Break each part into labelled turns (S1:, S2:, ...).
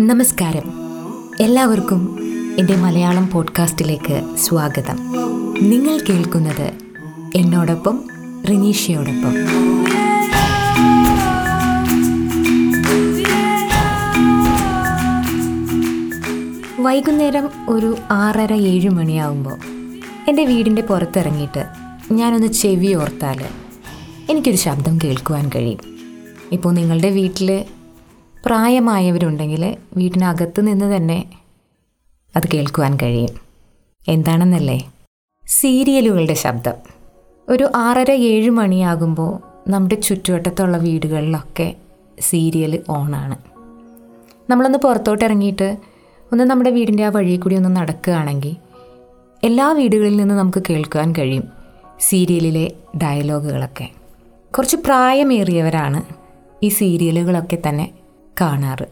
S1: നമസ്കാരം. എല്ലാവർക്കും എന്റെ മലയാളം പോഡ്കാസ്റ്റിലേക്ക് സ്വാഗതം. നിങ്ങൾ കേൾക്കുന്നത് എന്നോടൊപ്പം റിനീഷയോടൊപ്പം. വൈകുന്നേരം ഒരു ആറര ഏഴ് മണിയാവുമ്പോൾ എന്റെ വീടിന്റെ പുറത്തിറങ്ങിയിട്ട് ഞാനൊന്ന് ചെവി ഓർത്താൽ എനിക്കൊരു ശബ്ദം കേൾക്കുവാൻ കഴിയും. ഇപ്പോൾ നിങ്ങളുടെ വീട്ടിൽ പ്രായമായവരുണ്ടെങ്കിൽ വീട്ടിനകത്ത് നിന്ന് തന്നെ അത് കേൾക്കുവാൻ കഴിയും. എന്താണെന്നല്ലേ? സീരിയലുകളുടെ ശബ്ദം. ഒരു ആറര ഏഴ് മണിയാകുമ്പോൾ നമ്മുടെ ചുറ്റുവട്ടത്തുള്ള വീടുകളിലൊക്കെ സീരിയൽ ഓണാണ്. നമ്മളൊന്ന് പുറത്തോട്ട് ഇറങ്ങിയിട്ട് ഒന്ന് നമ്മുടെ വീടിന്റെ ആ വഴി കൂടി ഒന്ന് നടക്കുകയാണെങ്കിൽ എല്ലാ വീടുകളിൽ നിന്ന് നമുക്ക് കേൾക്കാൻ കഴിയും സീരിയലിലെ ഡയലോഗുകളൊക്കെ. കുറച്ച് പ്രായമേറിയവരാണ് ഈ സീരിയലുകളൊക്കെ തന്നെ കാണാറ്.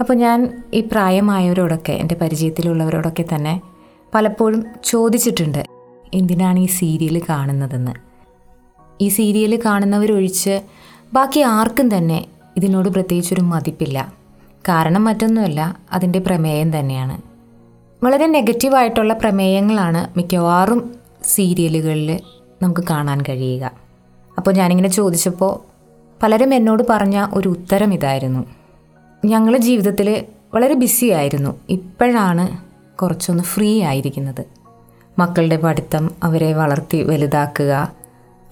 S1: അപ്പോൾ ഞാൻ ഈ പ്രായമായവരോടൊക്കെ എന്റെ പരിചയത്തിലുള്ളവരോടൊക്കെ തന്നെ പലപ്പോഴും ചോദിച്ചിട്ടുണ്ട് എന്തിനാണ് ഈ സീരിയൽ കാണുന്നതെന്ന്. ഈ സീരിയൽ കാണുന്നവരൊഴിച്ച് ബാക്കി ആർക്കും തന്നെ ഇതിനോട് പ്രത്യേകിച്ചൊരു മതിപ്പില്ല. കാരണം മറ്റൊന്നുമല്ല അതിന്റെ പ്രമേയം തന്നെയാണ്. വളരെ നെഗറ്റീവായിട്ടുള്ള പ്രമേയങ്ങളാണ് മിക്കവാറും സീരിയലുകളിൽ നമുക്ക് കാണാൻ കഴിയുക. അപ്പോൾ ഞാനിങ്ങനെ ചോദിച്ചപ്പോൾ പലരും എന്നോട് പറഞ്ഞ ഒരു ഉത്തരം ഇതായിരുന്നു. ഞങ്ങൾ ജീവിതത്തിൽ വളരെ ബിസി ആയിരുന്നു. ഇപ്പോഴാണ് കുറച്ചൊന്ന് ഫ്രീ ആയിരിക്കുന്നത്. മക്കളുടെ പഠിത്തം അവരെ വളർത്തി വലുതാക്കുക.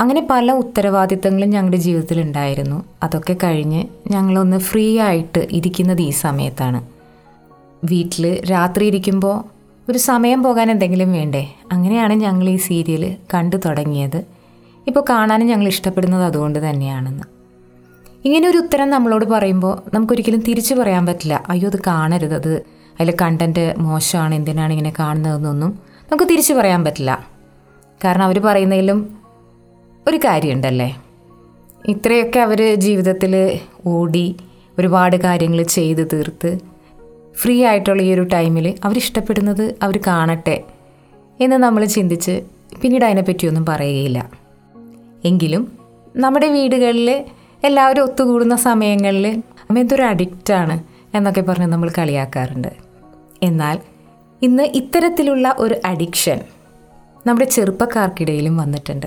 S1: അങ്ങനെ പല ഉത്തരവാദിത്തങ്ങളും ഞങ്ങളുടെ ജീവിതത്തിൽ ഉണ്ടായിരുന്നു. അതൊക്കെ കഴിഞ്ഞ് ഞങ്ങളൊന്ന് ഫ്രീ ആയിട്ട് ഇരിക്കുന്നത് ഈ സമയത്താണ്. വീട്ടിൽ രാത്രി ഇരിക്കുമ്പോൾ ഒരു സമയം പോകാൻ എന്തെങ്കിലും വേണ്ടേ? അങ്ങനെയാണ് ഞങ്ങൾ ഈ സീരിയൽ കണ്ടു തുടങ്ങിയത്. ഇപ്പോൾ കാണാനും ഞങ്ങൾ ഇഷ്ടപ്പെടുന്നത് അതുകൊണ്ട് തന്നെയാണെന്ന്. ഇങ്ങനെ ഒരു ഉത്തരം നമ്മളോട് പറയുമ്പോൾ നമുക്കൊരിക്കലും തിരിച്ചു പറയാൻ പറ്റില്ല. അയ്യോ അത് കാണരുത്. അത് അതിൽ കണ്ടന്റ് മോശമാണ്. എന്തിനാണ് ഇങ്ങനെ കാണുന്നതെന്നൊന്നും നമുക്ക് തിരിച്ചു പറയാൻ പറ്റില്ല. കാരണം അവർ പറയുന്നതിലും ഒരു കാര്യമുണ്ടല്ലേ? ഇത്രയൊക്കെ അവർ ജീവിതത്തിൽ ഓടി ഒരുപാട് കാര്യങ്ങൾ ചെയ്ത് തീർത്ത് ഫ്രീ ആയിട്ടുള്ള ഈ ഒരു ടൈമിൽ അവരിഷ്ടപ്പെടുന്നത് അവർ കാണട്ടെ എന്ന് നമ്മൾ ചിന്തിച്ച് പിന്നീട് അതിനെപ്പറ്റിയൊന്നും പറയുകയില്ല. എങ്കിലും നമ്മുടെ വീടുകളിൽ എല്ലാവരും ഒത്തുകൂടുന്ന സമയങ്ങളിൽ എന്തൊരു അഡിക്റ്റാണ് എന്നൊക്കെ പറഞ്ഞ് നമ്മൾ കളിയാക്കാറുണ്ട്. എന്നാൽ ഇന്ന് ഇത്തരത്തിലുള്ള ഒരു അഡിക്ഷൻ നമ്മുടെ ചെറുപ്പക്കാർക്കിടയിലും വന്നിട്ടുണ്ട്.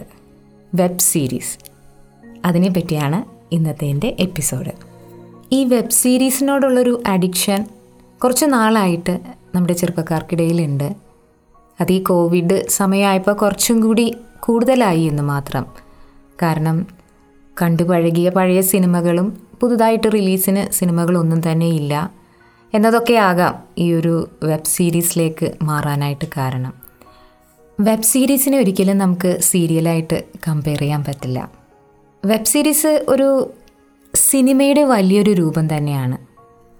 S1: വെബ് സീരീസ് അതിനെപ്പറ്റിയാണ് ഇന്നത്തെ എന്റെ എപ്പിസോഡ് ഈ വെബ് സീരീസിനോടുള്ളൊരു അഡിക്ഷൻ കുറച്ച് നാളായിട്ട് നമ്മുടെ ചെറുപ്പക്കാർക്കിടയിലുണ്ട്. അത് ഈ കോവിഡ് സമയമായപ്പോൾ കുറച്ചും കൂടി കൂടുതലായി എന്ന് മാത്രം. കാരണം കണ്ടു പഴകിയ പഴയ സിനിമകളും പുതുതായിട്ട് റിലീസിന് സിനിമകളൊന്നും തന്നെ ഇല്ല. എന്നതൊക്കെ ആകാം ഈ ഒരു വെബ് സീരീസിലേക്ക് മാറാനായിട്ട് കാരണം. വെബ് സീരീസിനെ ഒരിക്കലും നമുക്ക് സീരിയലായിട്ട് കമ്പയർ ചെയ്യാൻ പറ്റില്ല. വെബ് സീരീസ് ഒരു സിനിമയുടെ വലിയൊരു രൂപം തന്നെയാണ്.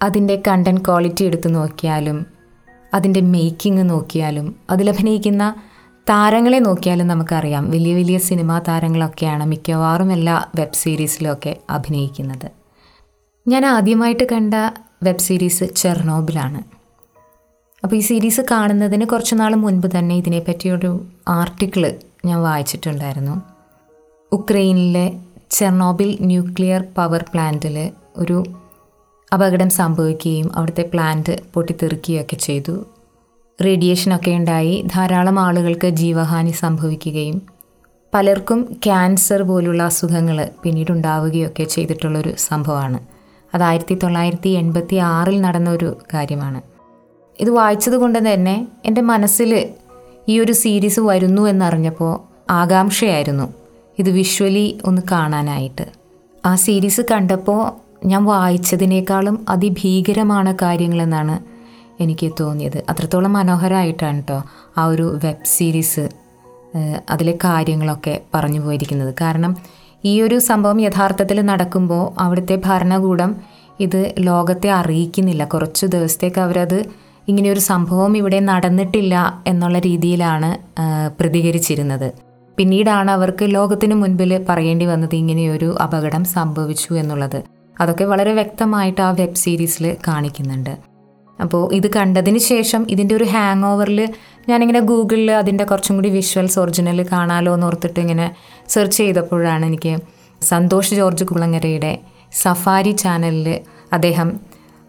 S1: അതിന്റെ കണ്ടന്റ് ക്വാളിറ്റി എടുത്ത് നോക്കിയാലും അതിന്റെ മേക്കിംഗ് നോക്കിയാലും അതിലഭിനയിക്കുന്ന താരങ്ങളെ നോക്കിയാലും നമുക്കറിയാം. വലിയ വലിയ സിനിമാ താരങ്ങളൊക്കെയാണ് മിക്കവാറും എല്ലാ വെബ് സീരീസിലൊക്കെ അഭിനയിക്കുന്നത്. ഞാൻ ആദ്യമായിട്ട് കണ്ട വെബ് സീരീസ് ചെർണോബിലാണ്. അപ്പോൾ ഈ സീരീസ് കാണുന്നതിന് കുറച്ച് നാൾ മുൻപ് തന്നെ ഇതിനെപ്പറ്റിയൊരു ആർട്ടിക്കിൾ ഞാൻ വായിച്ചിട്ടുണ്ടായിരുന്നു. ഉക്രൈനിലെ ചെർണോബിൽ ന്യൂക്ലിയർ പവർ പ്ലാന്റിൽ ഒരു അപകടം സംഭവിക്കുകയും അവിടുത്തെ പ്ലാന്റ് പൊട്ടിത്തെറിക്കുകയൊക്കെ ചെയ്തു. റേഡിയേഷനൊക്കെ ഉണ്ടായി ധാരാളം ആളുകൾക്ക് ജീവഹാനി സംഭവിക്കുകയും പലർക്കും ക്യാൻസർ പോലുള്ള അസുഖങ്ങൾ പിന്നീട് ഉണ്ടാവുകയൊക്കെ ചെയ്തിട്ടുള്ളൊരു സംഭവമാണ്. അത് ആയിരത്തി തൊള്ളായിരത്തി എൺപത്തി ആറിൽ നടന്ന ഒരു കാര്യമാണ്. ഇത് വായിച്ചത് കൊണ്ട് തന്നെ എന്റെ മനസ്സിൽ ഈ ഒരു സീരീസ് വരുന്നു എന്നറിഞ്ഞപ്പോൾ ആകാംക്ഷയായിരുന്നു. ഇത് വിഷ്വലി ഒന്ന് കാണാനായിട്ട്. ആ സീരീസ് കണ്ടപ്പോൾ ഞാൻ വായിച്ചതിനേക്കാളും അതിഭീകരമാണ് കാര്യങ്ങളെന്നാണ് എനിക്ക് തോന്നിയത്. അത്രത്തോളം മനോഹരമായിട്ടാണ് കേട്ടോ ആ ഒരു വെബ് സീരീസ് അതിലെ കാര്യങ്ങളൊക്കെ പറഞ്ഞു പോയിരിക്കുന്നത്. കാരണം ഈ ഒരു സംഭവം യഥാർത്ഥത്തിൽ നടക്കുമ്പോൾ അവിടുത്തെ ഭരണകൂടം ഇത് ലോകത്തെ അറിയിക്കുന്നില്ല. കുറച്ച് ദിവസത്തേക്ക് അവരത് ഇങ്ങനെയൊരു സംഭവം ഇവിടെ നടന്നിട്ടില്ല എന്നുള്ള രീതിയിലാണ് പ്രതികരിച്ചിരുന്നത്. പിന്നീടാണ് അവർക്ക് ലോകത്തിന് മുൻപിൽ പറയേണ്ടി വന്നത് ഇങ്ങനെയൊരു അപകടം സംഭവിച്ചു എന്നുള്ളത്. അതൊക്കെ വളരെ വ്യക്തമായിട്ട് ആ വെബ് സീരീസിൽ കാണിക്കുന്നുണ്ട്. അപ്പോൾ ഇത് കണ്ടതിന് ശേഷം ഇതിന്റെ ഒരു ഹാങ് ഓവറിൽ ഞാനിങ്ങനെ ഗൂഗിളിൽ അതിന്റെ കുറച്ചും കൂടി വിഷ്വൽസ് ഒറിജിനൽ കാണാലോ എന്ന് ഓർത്തിട്ട് ഇങ്ങനെ സെർച്ച് ചെയ്തപ്പോഴാണ് എനിക്ക് സന്തോഷ് ജോർജ് കുളങ്ങരയുടെ സഫാരി ചാനലിൽ അദ്ദേഹം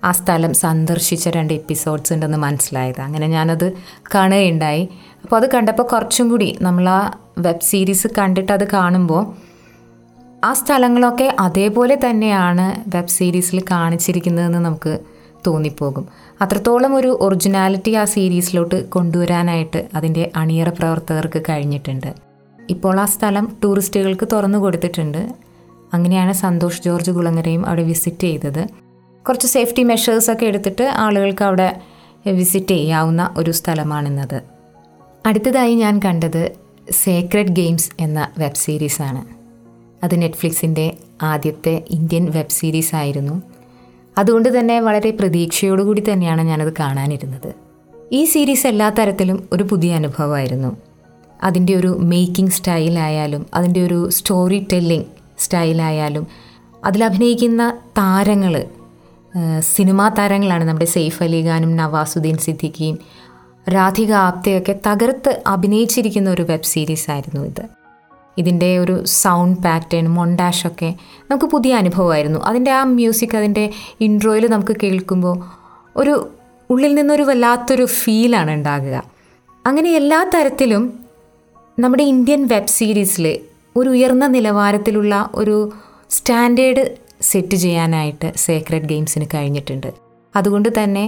S1: ആ സ്ഥലം സന്ദർശിച്ച രണ്ട് എപ്പിസോഡ്സ് ഉണ്ടെന്ന് മനസ്സിലായത്. അങ്ങനെ ഞാനത് കാണുകയുണ്ടായി. അപ്പോൾ അത് കണ്ടപ്പോൾ കുറച്ചും കൂടി നമ്മൾ ആ വെബ് സീരീസ് കണ്ടിട്ട് അത് കാണുമ്പോൾ ആ സ്ഥലങ്ങളൊക്കെ അതേപോലെ തന്നെയാണ് വെബ് സീരീസിൽ കാണിച്ചിരിക്കുന്നതെന്ന് നമുക്ക് തോന്നിപ്പോകും. അത്രത്തോളം ഒരു ഒറിജിനാലിറ്റി ആ സീരീസിലോട്ട് കൊണ്ടുവരാനായിട്ട് അതിന്റെ അണിയറ പ്രവർത്തകർക്ക് കഴിഞ്ഞിട്ടുണ്ട്. ഇപ്പോൾ ആ സ്ഥലം ടൂറിസ്റ്റുകൾക്ക് തുറന്നു കൊടുത്തിട്ടുണ്ട്. അങ്ങനെയാണ് സന്തോഷ് ജോർജ് കുളങ്ങരയും അവിടെ വിസിറ്റ് ചെയ്തത്. കുറച്ച് സേഫ്റ്റി മെഷേഴ്സൊക്കെ എടുത്തിട്ട് ആളുകൾക്ക് അവിടെ വിസിറ്റ് ചെയ്യാവുന്ന ഒരു സ്ഥലമാണിന്നത്. അടുത്തതായി ഞാൻ കണ്ടത് സേക്രഡ് ഗെയിംസ് എന്ന വെബ് സീരീസാണ് അത് നെറ്റ്ഫ്ലിക്സിന്റെ ആദ്യത്തെ ഇന്ത്യൻ വെബ് സീരീസ് ആയിരുന്നു. അതുകൊണ്ട് തന്നെ വളരെ പ്രതീക്ഷയോടുകൂടി തന്നെയാണ് ഞാനത് കാണാനിരുന്നത്. ഈ സീരീസ് എല്ലാ തരത്തിലും ഒരു പുതിയ അനുഭവമായിരുന്നു. അതിന്റെ ഒരു മേക്കിംഗ് സ്റ്റൈലായാലും അതിന്റെ ഒരു സ്റ്റോറി ടെല്ലിംഗ് സ്റ്റൈലായാലും അതിലഭിനയിക്കുന്ന താരങ്ങൾ സിനിമാ താരങ്ങളാണ് നമ്മുടെ സെയ്ഫ് അലി ഖാനും നവാസുദ്ദീൻ സിദ്ദിഖിയും. രാധിക ആപ്തയൊക്കെ തകർത്ത് അഭിനയിച്ചിരിക്കുന്ന ഒരു വെബ് സീരീസ് ആയിരുന്നു ഇത്. ഇതിന്റെ ഒരു സൗണ്ട് പാറ്റേൺ മൊണ്ടാഷൊക്കെ നമുക്ക് പുതിയ അനുഭവമായിരുന്നു. അതിന്റെ ആ മ്യൂസിക് അതിന്റെ ഇൻട്രോയിൽ നമുക്ക് കേൾക്കുമ്പോൾ ഒരു ഉള്ളിൽ നിന്നൊരു വല്ലാത്തൊരു ഫീലാണ് ഉണ്ടാകുക. അങ്ങനെ എല്ലാ തരത്തിലും നമ്മുടെ ഇന്ത്യൻ വെബ് സീരീസിൽ ഒരു ഉയർന്ന നിലവാരത്തിലുള്ള ഒരു സ്റ്റാൻഡേർഡ് സെറ്റ് ചെയ്യാനായിട്ട് സേക്രഡ് ഗെയിംസിന് കഴിഞ്ഞിട്ടുണ്ട്. അതുകൊണ്ട് തന്നെ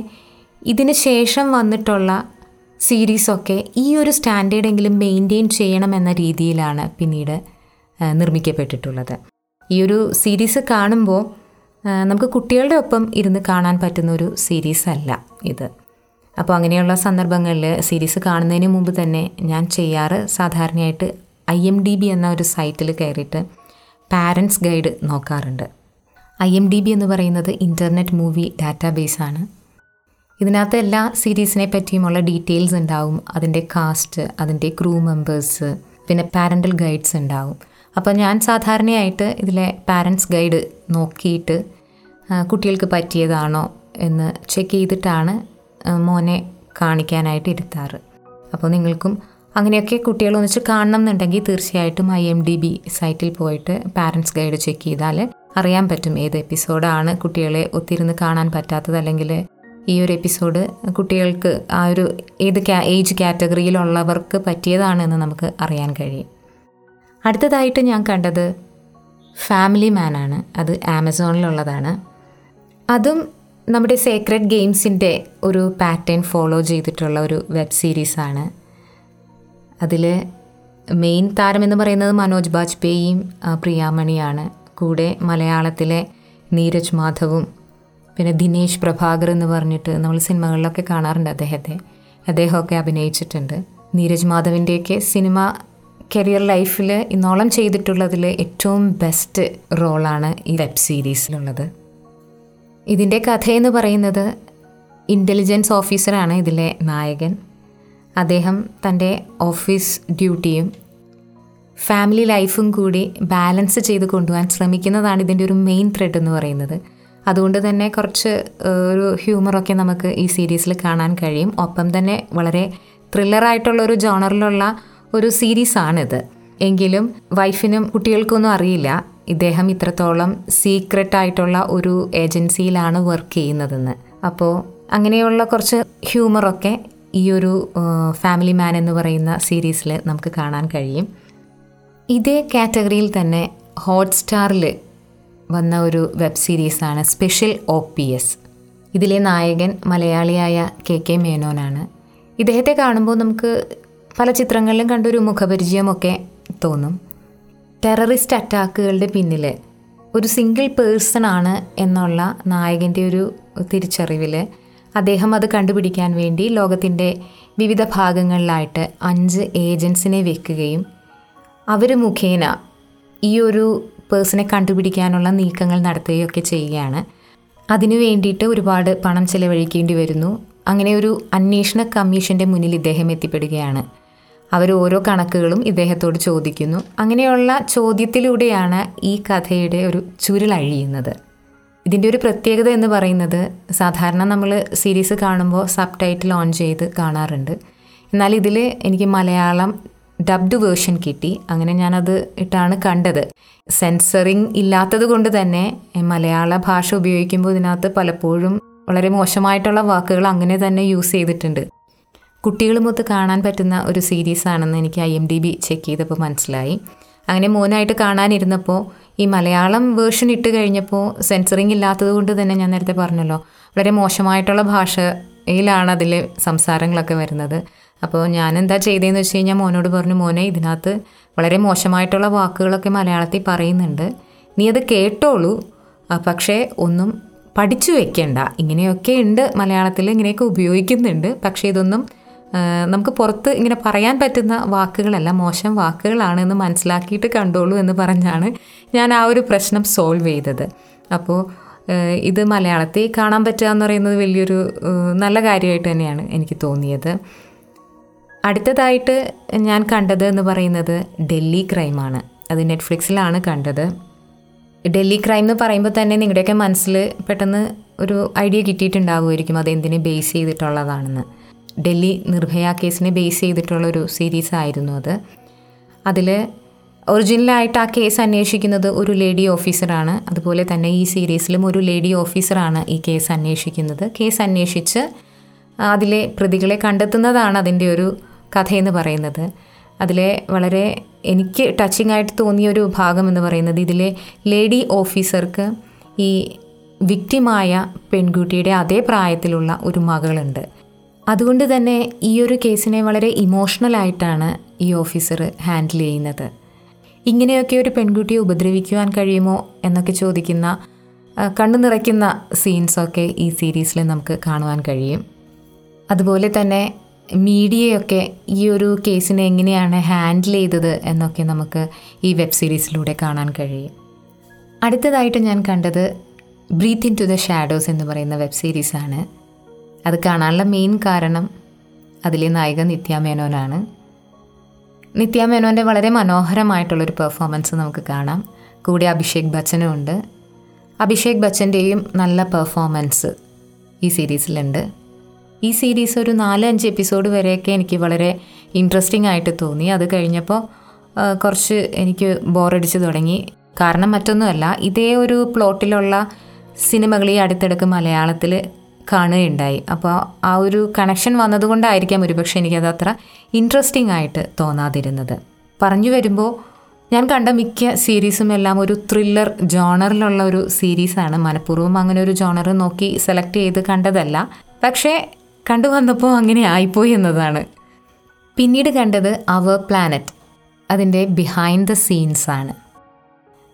S1: ഇതിന് ശേഷം വന്നിട്ടുള്ള സീരീസൊക്കെ ഈ ഒരു സ്റ്റാൻഡേർഡെങ്കിലും മെയിന്റെയിൻ ചെയ്യണമെന്ന രീതിയിലാണ് പിന്നീട് നിർമ്മിക്കപ്പെട്ടിട്ടുള്ളത്. ഈ ഒരു സീരീസ് കാണുമ്പോൾ നമുക്ക് കുട്ടികളുടെ ഒപ്പം ഇരുന്ന് കാണാൻ പറ്റുന്ന ഒരു സീരീസ് അല്ല ഇത്. അപ്പോൾ അങ്ങനെയുള്ള സന്ദർഭങ്ങളിൽ സീരീസ് കാണുന്നതിന് മുമ്പ് തന്നെ ഞാൻ ചെയ്യാറ് സാധാരണയായിട്ട് ഐ എം ഡി ബി എന്ന ഒരു സൈറ്റിൽ കയറിയിട്ട് പാരൻസ് ഗൈഡ് നോക്കാറുണ്ട്. ഐ എം ഡി ബി എന്ന് പറയുന്നത് ഇന്റർനെറ്റ് മൂവി ഡാറ്റാബേസ് ആണ് ഇതിനകത്ത് എല്ലാ സീരീസിനെ പറ്റിയുമുള്ള ഡീറ്റെയിൽസ് ഉണ്ടാവും. അതിന്റെ കാസ്റ്റ് അതിന്റെ ക്രൂ മെമ്പേഴ്സ് പിന്നെ പാരന്റൽ ഗൈഡ്സ് ഉണ്ടാവും. അപ്പോൾ ഞാൻ സാധാരണയായിട്ട് ഇതിലെ പാരൻസ് ഗൈഡ് നോക്കിയിട്ട് കുട്ടികൾക്ക് പറ്റിയതാണോ എന്ന് ചെക്ക് ചെയ്തിട്ടാണ് മോനെ കാണിക്കാനായിട്ട് ഇരുത്താറ്. അപ്പോൾ നിങ്ങൾക്കും അങ്ങനെയൊക്കെ കുട്ടികൾ ഒന്നിച്ച് കാണണം എന്നുണ്ടെങ്കിൽ തീർച്ചയായിട്ടും ഐ എം ഡി ബി സൈറ്റിൽ പോയിട്ട് പാരൻസ് ഗൈഡ് ചെക്ക് ചെയ്താൽ അറിയാൻ പറ്റും ഏത് എപ്പിസോഡാണ് കുട്ടികളെ ഒത്തിരുന്ന് കാണാൻ പറ്റാത്തത് അല്ലെങ്കിൽ ഈ ഒരു എപ്പിസോഡ് കുട്ടികൾക്ക് ആ ഒരു ഏത് ഏജ് കാറ്റഗറിയിലുള്ളവർക്ക് പറ്റിയതാണ് എന്ന് നമുക്ക് അറിയാൻ കഴിയും. അടുത്തതായിട്ട് ഞാൻ കണ്ടത് ഫാമിലി മാനാണ് അത് ആമസോണിലുള്ളതാണ് അതും നമ്മുടെ സേക്രഡ് ഗെയിംസിന്റെ ഒരു പാറ്റേൺ ഫോളോ ചെയ്തിട്ടുള്ള ഒരു വെബ് സീരീസാണ് അതിൽ മെയിൻ താരമെന്ന് പറയുന്നത് മനോജ് ബാജ്പേയിയും പ്രിയാമണിയാണ്. കൂടെ മലയാളത്തിലെ നീരജ് മാധവും പിന്നെ ദിനേശ് പ്രഭാകർ എന്ന് പറഞ്ഞിട്ട് നമ്മൾ സിനിമകളിലൊക്കെ കാണാറുണ്ട് അദ്ദേഹത്തെ. അദ്ദേഹമൊക്കെ അഭിനയിച്ചിട്ടുണ്ട്. നീരജ് മാധവിന്റെയൊക്കെ സിനിമ കരിയർ ലൈഫിൽ ഇന്നോളം ചെയ്തിട്ടുള്ളതിൽ ഏറ്റവും ബെസ്റ്റ് റോളാണ് ഈ വെബ് സീരീസിലുള്ളത് ഇതിന്റെ കഥയെന്ന് പറയുന്നത് ഇന്റലിജൻസ് ഓഫീസറാണ് ഇതിലെ നായകൻ. അദ്ദേഹം തന്റെ ഓഫീസ് ഡ്യൂട്ടിയും ഫാമിലി ലൈഫും കൂടി ബാലൻസ് ചെയ്ത് കൊണ്ടുപോകാൻ ശ്രമിക്കുന്നതാണ് ഇതിന്റെ ഒരു മെയിൻ ത്രെഡ് എന്ന് പറയുന്നത്. അതുകൊണ്ട് തന്നെ കുറച്ച് ഒരു ഹ്യൂമറൊക്കെ നമുക്ക് ഈ സീരീസിൽ കാണാൻ കഴിയും. ഒപ്പം തന്നെ വളരെ ത്രില്ലറായിട്ടുള്ള ഒരു ജോണറിലുള്ള ഒരു സീരീസാണിത് എങ്കിലും വൈഫിനും കുട്ടികൾക്കൊന്നും അറിയില്ല. ഇദ്ദേഹം ഇത്രത്തോളം സീക്രട്ട് ആയിട്ടുള്ള ഒരു ഏജൻസിയിലാണ് വർക്ക് ചെയ്യുന്നതെന്ന്. അപ്പോൾ അങ്ങനെയുള്ള കുറച്ച് ഹ്യൂമറൊക്കെ ഈ ഒരു ഫാമിലി മാൻ എന്ന് പറയുന്ന സീരീസിൽ നമുക്ക് കാണാൻ കഴിയും. ഇതേ കാറ്റഗറിയിൽ തന്നെ ഹോട്ട്സ്റ്റാറിൽ വന്ന ഒരു വെബ് സീരീസാണ് സ്പെഷ്യൽ ഒ പി എസ് ഇതിലെ നായകൻ മലയാളിയായ കെ കെ മേനോനാണ്. ഇദ്ദേഹത്തെ കാണുമ്പോൾ നമുക്ക് പല ചിത്രങ്ങളിലും കണ്ടൊരു മുഖപരിചയമൊക്കെ തോന്നും. ടെററിസ്റ്റ് അറ്റാക്കുകളുടെ പിന്നിൽ ഒരു സിംഗിൾ പേഴ്സൺ ആണ് എന്നുള്ള നായകന്റെ ഒരു തിരിച്ചറിവിൽ അദ്ദേഹം അത് കണ്ടുപിടിക്കാൻ വേണ്ടി ലോകത്തിന്റെ വിവിധ ഭാഗങ്ങളിലായിട്ട് അഞ്ച് ഏജൻസിനെ വെക്കുകയും അവർ മുഖേന ഈ ഒരു പേഴ്സണെ കണ്ടുപിടിക്കാനുള്ള നീക്കങ്ങൾ നടത്തുകയൊക്കെ ചെയ്യുകയാണ്. അതിനു വേണ്ടിയിട്ട് ഒരുപാട് പണം ചെലവഴിക്കേണ്ടി വരുന്നു. അങ്ങനെ ഒരു അന്വേഷണ കമ്മീഷന്റെ മുന്നിൽ ഇദ്ദേഹം എത്തിപ്പെടുകയാണ്. അവർ ഓരോ കണക്കുകളും ഇദ്ദേഹത്തോട് ചോദിക്കുന്നു. അങ്ങനെയുള്ള ചോദ്യത്തിലൂടെയാണ് ഈ കഥയുടെ ഒരു ചുരുളഴിയുന്നത് ഇതിന്റെ ഒരു പ്രത്യേകത എന്ന് പറയുന്നത് സാധാരണ നമ്മൾ സീരീസ് കാണുമ്പോൾ സബ് ടൈറ്റിൽ ഓൺ ചെയ്ത് കാണാറുണ്ട്. എന്നാൽ ഇതിൽ എനിക്ക് മലയാളം ഡബ്ഡ് വേർഷൻ കിട്ടി. അങ്ങനെ ഞാനത് ഇട്ടാണ് കണ്ടത്. സെൻസറിങ് ഇല്ലാത്തത് കൊണ്ട് തന്നെ മലയാള ഭാഷ ഉപയോഗിക്കുമ്പോൾ ഇതിനകത്ത് പലപ്പോഴും വളരെ മോശമായിട്ടുള്ള വാക്കുകൾ അങ്ങനെ തന്നെ യൂസ് ചെയ്തിട്ടുണ്ട്. കുട്ടികളുമൊത്ത് കാണാൻ പറ്റുന്ന ഒരു സീരീസ് ആണെന്ന് എനിക്ക് I M D B check ചെയ്തപ്പോൾ മനസ്സിലായി. അങ്ങനെ മോനായിട്ട് കാണാനിരുന്നപ്പോൾ ഈ മലയാളം വേർഷൻ ഇട്ട് കഴിഞ്ഞപ്പോൾ സെൻസറിങ് ഇല്ലാത്തത് കൊണ്ട് തന്നെ ഞാൻ നേരത്തെ പറഞ്ഞല്ലോ വളരെ മോശമായിട്ടുള്ള ഭാഷയിലാണ് അതിൽ സംസാരങ്ങളൊക്കെ വരുന്നത്. അപ്പോൾ ഞാൻ എന്താ ചെയ്തതെന്ന് വെച്ച് കഴിഞ്ഞാൽ മോനോട് പറഞ്ഞു മോനെ ഇതിനകത്ത് വളരെ മോശമായിട്ടുള്ള വാക്കുകളൊക്കെ മലയാളത്തിൽ പറയുന്നുണ്ട്. നീ അത് കേട്ടോളൂ. പക്ഷേ ഒന്നും പഠിച്ചു വെക്കണ്ട. ഇങ്ങനെയൊക്കെ ഉണ്ട് മലയാളത്തിൽ ഇങ്ങനെയൊക്കെ ഉപയോഗിക്കുന്നുണ്ട്. പക്ഷേ ഇതൊന്നും നമുക്ക് പുറത്ത് ഇങ്ങനെ പറയാൻ പറ്റുന്ന വാക്കുകളല്ല മോശം വാക്കുകളാണെന്ന് മനസ്സിലാക്കിയിട്ട് കണ്ടോളൂ എന്ന് പറഞ്ഞാണ് ഞാൻ ആ ഒരു പ്രശ്നം സോൾവ് ചെയ്തത്. അപ്പോൾ ഇത് മലയാളത്തിൽ കാണാൻ പറ്റുക എന്ന് പറയുന്നത് വലിയൊരു നല്ല കാര്യമായിട്ട് തന്നെയാണ് എനിക്ക് തോന്നിയത്. അടുത്തതായിട്ട് ഞാൻ കണ്ടത് എന്ന് പറയുന്നത് ഡൽഹി ക്രൈമാണ് അത് നെറ്റ്ഫ്ലിക്സിലാണ് കണ്ടത്. ഡൽഹി ക്രൈം എന്ന് പറയുമ്പോൾ തന്നെ നിങ്ങളുടെയൊക്കെ മനസ്സിൽ പെട്ടെന്ന് ഒരു ഐഡിയ കിട്ടിയിട്ടുണ്ടാവുമായിരിക്കും. അത് എന്തിനെ ബേസ് ചെയ്തിട്ടുള്ളതാണെന്ന്. ഡൽഹി നിർഭയ കേസിനെ ബേസ് ചെയ്തിട്ടുള്ള ഒരു സീരീസ് ആയിരുന്നു അത്. അതിൽ ഒറിജിനലായിട്ട് ആ കേസ് അന്വേഷിക്കുന്നത് ഒരു ലേഡി ഓഫീസറാണ് അതുപോലെ തന്നെ ഈ സീരീസിലും ഒരു ലേഡി ഓഫീസറാണ് ഈ കേസ് അന്വേഷിക്കുന്നത്. കേസ് അന്വേഷിച്ച് അതിലെ പ്രതികളെ കണ്ടെത്തുന്നതാണ് അതിന്റെ ഒരു കഥയെന്ന് പറയുന്നത്. അതിലെ വളരെ എനിക്ക് ടച്ചിങ് ആയിട്ട് തോന്നിയ ഒരു ഭാഗം എന്ന് പറയുന്നത് ഇതിലെ ലേഡി ഓഫീസർക്ക് ഈ വിക്റ്റിമായ പെൺകുട്ടിയുടെ അതേ പ്രായത്തിലുള്ള ഒരു മകളുണ്ട്. അതുകൊണ്ട് തന്നെ ഈ ഒരു കേസിനെ വളരെ ഇമോഷണലായിട്ടാണ് ഈ ഓഫീസർ ഹാൻഡിൽ ചെയ്യുന്നത്. ഇങ്ങനെയൊക്കെ ഒരു പെൺകുട്ടിയെ ഉപദ്രവിക്കുവാൻ കഴിയുമോ എന്നൊക്കെ ചോദിക്കുന്ന കണ്ണു നിറയ്ക്കുന്ന സീൻസൊക്കെ ഈ സീരീസിൽ നമുക്ക് കാണുവാൻ കഴിയും. അതുപോലെ തന്നെ മീഡിയയൊക്കെ ഈ ഒരു കേസിനെ എങ്ങനെയാണ് ഹാൻഡിൽ ചെയ്തത് എന്നൊക്കെ നമുക്ക് ഈ വെബ് സീരീസിലൂടെ കാണാൻ കഴിയും. അടുത്തതായിട്ട് ഞാൻ കണ്ടത് breathe in to the shadows എന്ന് പറയുന്ന വെബ് സീരീസാണ് അത് കാണാനുള്ള മെയിൻ കാരണം അതിലെ നായിക നിത്യ മേനോനാണ്. നിത്യ മേനോന്റെ വളരെ മനോഹരമായിട്ടുള്ളൊരു പെർഫോമൻസ് നമുക്ക് കാണാം. കൂടെ അഭിഷേക് ബച്ചനും ഉണ്ട്. അഭിഷേക് ബച്ചന്റെയും നല്ല പെർഫോമൻസ് ഈ സീരീസിലുണ്ട് ഈ സീരീസ് ഒരു നാല് അഞ്ച് എപ്പിസോഡ് വരെയൊക്കെ എനിക്ക് വളരെ ഇൻട്രസ്റ്റിംഗ് ആയിട്ട് തോന്നി. അത് കഴിഞ്ഞപ്പോൾ കുറച്ച് എനിക്ക് ബോറടിച്ച് തുടങ്ങി. കാരണം മറ്റൊന്നുമല്ല ഇതേ ഒരു പ്ലോട്ടിലുള്ള സിനിമകൾ ഈ അടുത്തിടക്ക് മലയാളത്തിൽ കാണുകയുണ്ടായി. അപ്പോൾ ആ ഒരു കണക്ഷൻ വന്നതുകൊണ്ടായിരിക്കാം ഒരുപക്ഷെ എനിക്കത് അത്ര ഇൻട്രസ്റ്റിംഗ് ആയിട്ട് തോന്നാതിരുന്നത്. പറഞ്ഞു വരുമ്പോൾ ഞാൻ കണ്ട മിക്ക സീരീസും എല്ലാം ഒരു ത്രില്ലർ ജോണറിലുള്ള ഒരു സീരീസാണ്. മനഃപൂർവം അങ്ങനെ ഒരു ജോണർ നോക്കി സെലക്ട് ചെയ്ത് കണ്ടതല്ല. പക്ഷേ കണ്ടു വന്നപ്പോൾ അങ്ങനെ ആയിപ്പോയി എന്നതാണ്. പിന്നീട് കണ്ടത് അവർ പ്ലാനറ്റ് അതിന്റെ ബിഹൈൻഡ് ദ സീൻസ് ആണ്.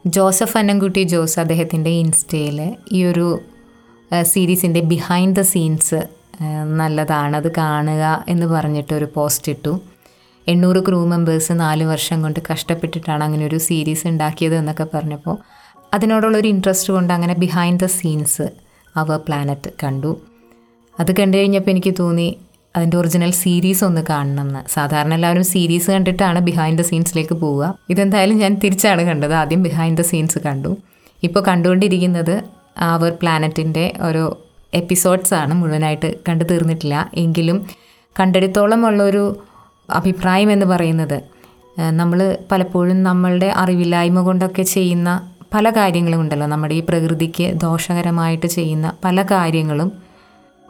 S1: ജോസഫ് അന്നംകുട്ടി ജോസ് അദ്ദേഹത്തിന്റെ ഇൻസ്റ്റയിൽ ഈ ഒരു സീരീസിന്റെ ബിഹൈൻഡ് ദ സീൻസ് നല്ലതാണ് അത് കാണുക എന്ന് പറഞ്ഞിട്ട് ഒരു പോസ്റ്റ് ഇട്ടു. എണ്ണൂറ് ക്രൂ മെമ്പേഴ്സ് നാല് വർഷം കൊണ്ട് കഷ്ടപ്പെട്ടിട്ടാണ് അങ്ങനെ ഒരു സീരീസ് ഉണ്ടാക്കിയത് എന്നൊക്കെ പറഞ്ഞപ്പോൾ അതിനോടുള്ളൊരു ഇൻട്രസ്റ്റ് കൊണ്ട് അങ്ങനെ behind the scenes our planet കണ്ടു. അത് കണ്ടു കഴിഞ്ഞപ്പോൾ എനിക്ക് തോന്നി അതിന്റെ ഒറിജിനൽ സീരീസ് ഒന്ന് കാണണം എന്ന് സാധാരണ എല്ലാവരും സീരീസ് കണ്ടിട്ടാണ് ബിഹൈൻഡ് ദ സീൻസിലേക്ക് പോവുക. ഇതെന്തായാലും ഞാൻ തിരിച്ചാണ് കണ്ടത്. ആദ്യം ബിഹൈൻഡ് ദ സീൻസ് കണ്ടു. ഇപ്പോൾ കണ്ടുകൊണ്ടിരിക്കുന്നത് അവർ പ്ലാനറ്റിന്റെ ഓരോ എപ്പിസോഡ്സാണ് മുഴുവനായിട്ട് കണ്ടു തീർന്നിട്ടില്ല. എങ്കിലും കണ്ടെടുത്തോളം ഉള്ളൊരു അഭിപ്രായം എന്ന് പറയുന്നത് നമ്മൾ പലപ്പോഴും നമ്മളുടെ അറിവില്ലായ്മ കൊണ്ടൊക്കെ ചെയ്യുന്ന പല കാര്യങ്ങളും ഉണ്ടല്ലോ. നമ്മുടെ ഈ പ്രകൃതിക്ക് ദോഷകരമായിട്ട് ചെയ്യുന്ന പല കാര്യങ്ങളും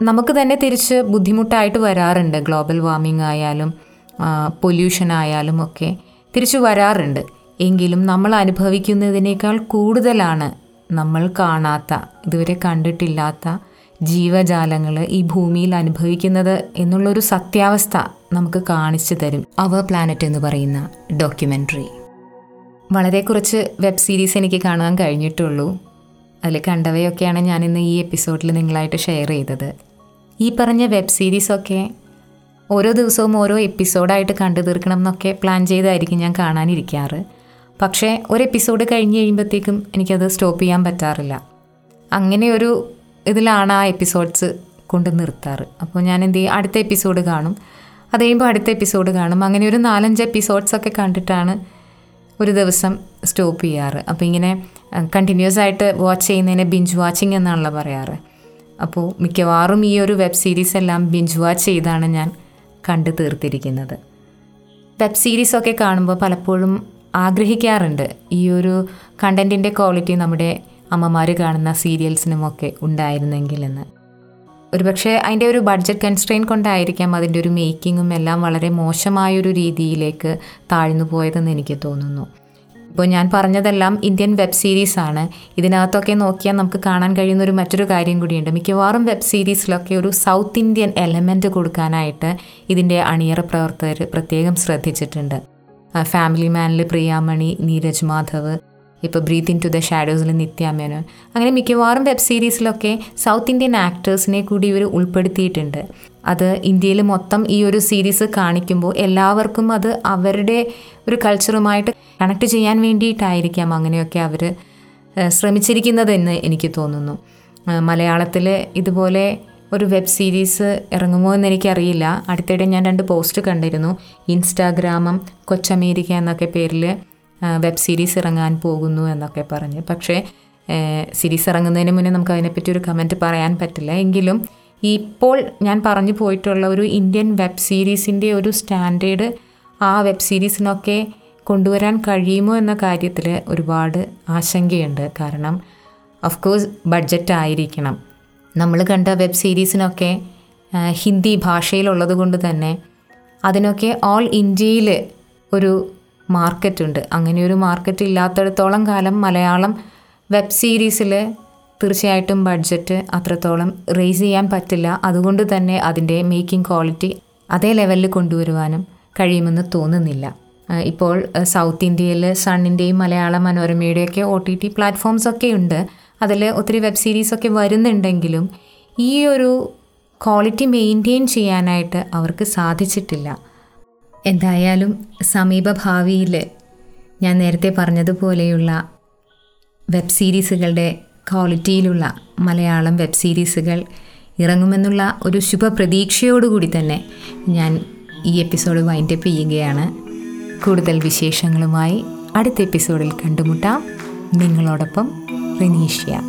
S1: നമുക്ക് തന്നെ തിരിച്ച് ബുദ്ധിമുട്ടായിട്ട് വരാറുണ്ട്. ഗ്ലോബൽ വാർമിംഗ് ആയാലും പൊല്യൂഷൻ ആയാലും ഒക്കെ തിരിച്ചു വരാറുണ്ട്. എങ്കിലും നമ്മൾ അനുഭവിക്കുന്നതിനേക്കാൾ കൂടുതലാണ് നമ്മൾ കാണാത്ത ഇതുവരെ കണ്ടിട്ടില്ലാത്ത ജീവജാലങ്ങൾ ഈ ഭൂമിയിൽ അനുഭവിക്കുന്നത് എന്നുള്ളൊരു സത്യാവസ്ഥ നമുക്ക് കാണിച്ചു തരും. അവർ പ്ലാനറ്റ് എന്ന് പറയുന്ന ഡോക്യുമെന്ററി വളരെ കുറച്ച് വെബ് സീരീസ് എനിക്ക് കാണാൻ കഴിഞ്ഞിട്ടുള്ളൂ. അതിൽ കണ്ടവയൊക്കെയാണ് ഞാൻ ഇന്ന് ഈ എപ്പിസോഡിൽ നിങ്ങളായിട്ട് ഷെയർ ചെയ്തത്. ഈ പറഞ്ഞ വെബ് സീരീസൊക്കെ ഓരോ ദിവസവും ഓരോ എപ്പിസോഡായിട്ട് കണ്ടു തീർക്കണം എന്നൊക്കെ പ്ലാൻ ചെയ്തായിരിക്കും ഞാൻ കാണാനിരിക്കാറ്. പക്ഷേ ഒരു എപ്പിസോഡ് കഴിഞ്ഞ് കഴിയുമ്പോഴത്തേക്കും എനിക്കത് സ്റ്റോപ്പ് ചെയ്യാൻ പറ്റാറില്ല. അങ്ങനെ ഒരു ഇതിലാണ് ആ എപ്പിസോഡ്സ് കൊണ്ട് നിർത്താറ്. അപ്പോൾ ഞാൻ എന്ത് ചെയ്യും? അടുത്ത എപ്പിസോഡ് കാണും. അത് കഴിയുമ്പോൾ അടുത്ത എപ്പിസോഡ് കാണും. അങ്ങനെ ഒരു നാലഞ്ച് എപ്പിസോഡ്സ് ഒക്കെ കണ്ടിട്ടാണ് ഒരു ദിവസം സ്റ്റോപ്പ് ചെയ്യാറ്. അപ്പോൾ ഇങ്ങനെ കണ്ടിന്യൂസ് ആയിട്ട് വാച്ച് ചെയ്യുന്നതിനെ ബിഞ്ച് വാച്ചിങ് എന്നാണല്ലോ പറയാറ്. അപ്പോൾ മിക്കവാറും ഈ ഒരു വെബ് സീരീസ് എല്ലാം ബിഞ്ച് വാച്ച് ചെയ്താണ് ഞാൻ കണ്ടു തീർത്തിരിക്കുന്നത്. വെബ് സീരീസൊക്കെ കാണുമ്പോൾ പലപ്പോഴും ആഗ്രഹിക്കാറുണ്ട് ഈ ഒരു കണ്ടന്റിന്റെ ക്വാളിറ്റി നമ്മുടെ അമ്മമാർ കാണുന്ന സീരിയൽസിനുമൊക്കെ ഉണ്ടായിരുന്നെങ്കിൽ എന്ന്. ഒരുപക്ഷെ അതിന്റെ ഒരു ബഡ്ജറ്റ് കൺസ്ട്രെയിൻ കൊണ്ടായിരിക്കാം അതിന്റെ ഒരു മേക്കിങ്ങും എല്ലാം വളരെ മോശമായൊരു രീതിയിലേക്ക് താഴ്ന്നു പോയതെന്ന് എനിക്ക് തോന്നുന്നു. ഇപ്പോൾ ഞാൻ പറഞ്ഞതെല്ലാം ഇന്ത്യൻ വെബ് സീരീസ് ആണ്. ഇതിനകത്തൊക്കെ നോക്കിയാൽ നമുക്ക് കാണാൻ കഴിയുന്ന ഒരു മറ്റൊരു കാര്യം കൂടിയുണ്ട്. മിക്കവാറും വെബ് സീരീസിലൊക്കെ ഒരു സൗത്ത് ഇന്ത്യൻ എലമെന്റ് കൊടുക്കാനായിട്ട് ഇതിന്റെ അണിയറ പ്രവർത്തകർ പ്രത്യേകം ശ്രദ്ധിച്ചിട്ടുണ്ട്. ഫാമിലി മാനിൽ പ്രിയാമണി നീരജ് മാധവ് ഇപ്പോൾ ബ്രീത്ത് ഇൻ ടു ദ ഷാഡോസിൽ നിത്യ മേനോൻ അങ്ങനെ മിക്കവാറും വെബ് സീരീസിലൊക്കെ സൗത്ത് ഇന്ത്യൻ ആക്ടേഴ്സിനെ കൂടി ഇവർ ഉൾപ്പെടുത്തിയിട്ടുണ്ട്. അത് ഇന്ത്യയിൽ മൊത്തം ഈ ഒരു സീരീസ് കാണിക്കുമ്പോൾ എല്ലാവർക്കും അത് അവരുടെ ഒരു കൾച്ചറുമായിട്ട് കണക്ട് ചെയ്യാൻ വേണ്ടിയിട്ടായിരിക്കാം അങ്ങനെയൊക്കെ അവർ ശ്രമിച്ചിരിക്കുന്നതെന്ന് എനിക്ക് തോന്നുന്നു. മലയാളത്തിൽ ഇതുപോലെ ഒരു വെബ് സീരീസ് ഇറങ്ങുമോ എന്ന് എനിക്കറിയില്ല അടുത്തിടെ ഞാൻ രണ്ട് പോസ്റ്റ് കണ്ടിരുന്നു. ഇൻസ്റ്റാഗ്രാമം കൊച്ചമേരിക്ക എന്നൊക്കെ പേരിൽ വെബ് സീരീസ് ഇറങ്ങാൻ പോകുന്നു എന്നൊക്കെ പറഞ്ഞ്. പക്ഷേ സീരീസ് ഇറങ്ങുന്നതിന് മുന്നേ നമുക്ക് അതിനെപ്പറ്റി ഒരു കമന്റ് പറയാൻ പറ്റില്ല. എങ്കിലും ഇപ്പോൾ ഞാൻ പറഞ്ഞു പോയിട്ടുള്ള ഒരു ഇന്ത്യൻ വെബ് സീരീസിന്റെ ഒരു സ്റ്റാൻഡേർഡ് ആ വെബ് സീരീസിനൊക്കെ കൊണ്ടുവരാൻ കഴിയുമോ എന്ന കാര്യത്തിൽ ഒരുപാട് ആശങ്കയുണ്ട്. കാരണം ഓഫ് കോഴ്സ് ബഡ്ജറ്റ് ആയിരിക്കണം. നമ്മൾ കണ്ട വെബ് സീരീസിനൊക്കെ ഹിന്ദി ഭാഷയിലുള്ളത് കൊണ്ട് തന്നെ അതിനൊക്കെ ഓൾ ഇന്ത്യയിൽ ഒരു മാർക്കറ്റുണ്ട്. അങ്ങനെയൊരു മാർക്കറ്റ് ഇല്ലാത്തിടത്തോളം കാലം മലയാളം വെബ് സീരീസിൽ തീർച്ചയായിട്ടും ബഡ്ജറ്റ് അത്രത്തോളം റേസ് ചെയ്യാൻ പറ്റില്ല. അതുകൊണ്ട് തന്നെ അതിന്റെ മേക്കിംഗ് ക്വാളിറ്റി അതേ ലെവലിൽ കൊണ്ടുവരുവാനും കഴിയുമെന്ന് തോന്നുന്നില്ല. ഇപ്പോൾ സൗത്ത് ഇന്ത്യയിൽ സണ്ണിന്റെയും മലയാള മനോരമയുടെയൊക്കെ ഒ ടി ടി പ്ലാറ്റ്ഫോംസ് ഒക്കെ ഉണ്ട്. അതിൽ ഒത്തിരി വെബ് സീരീസൊക്കെ വരുന്നുണ്ടെങ്കിലും ഈ ഒരു ക്വാളിറ്റി മെയിന്റെയിൻ ചെയ്യാനായിട്ട് അവർക്ക് സാധിച്ചിട്ടില്ല. എന്തായാലും സമീപഭാവിയിൽ ഞാൻ നേരത്തെ പറഞ്ഞതുപോലെയുള്ള വെബ് സീരീസുകളുടെ ക്വാളിറ്റിയിലുള്ള മലയാളം വെബ് സീരീസുകൾ ഇറങ്ങുമെന്നുള്ള ഒരു ശുഭപ്രതീക്ഷയോടുകൂടി തന്നെ ഞാൻ ഈ എപ്പിസോഡ് വൈൻഡപ്പ് ചെയ്യുകയാണ്. കൂടുതൽ വിശേഷങ്ങളുമായി അടുത്ത എപ്പിസോഡിൽ കണ്ടുമുട്ടാം. നിങ്ങളോടൊപ്പം റിനീഷ്യ.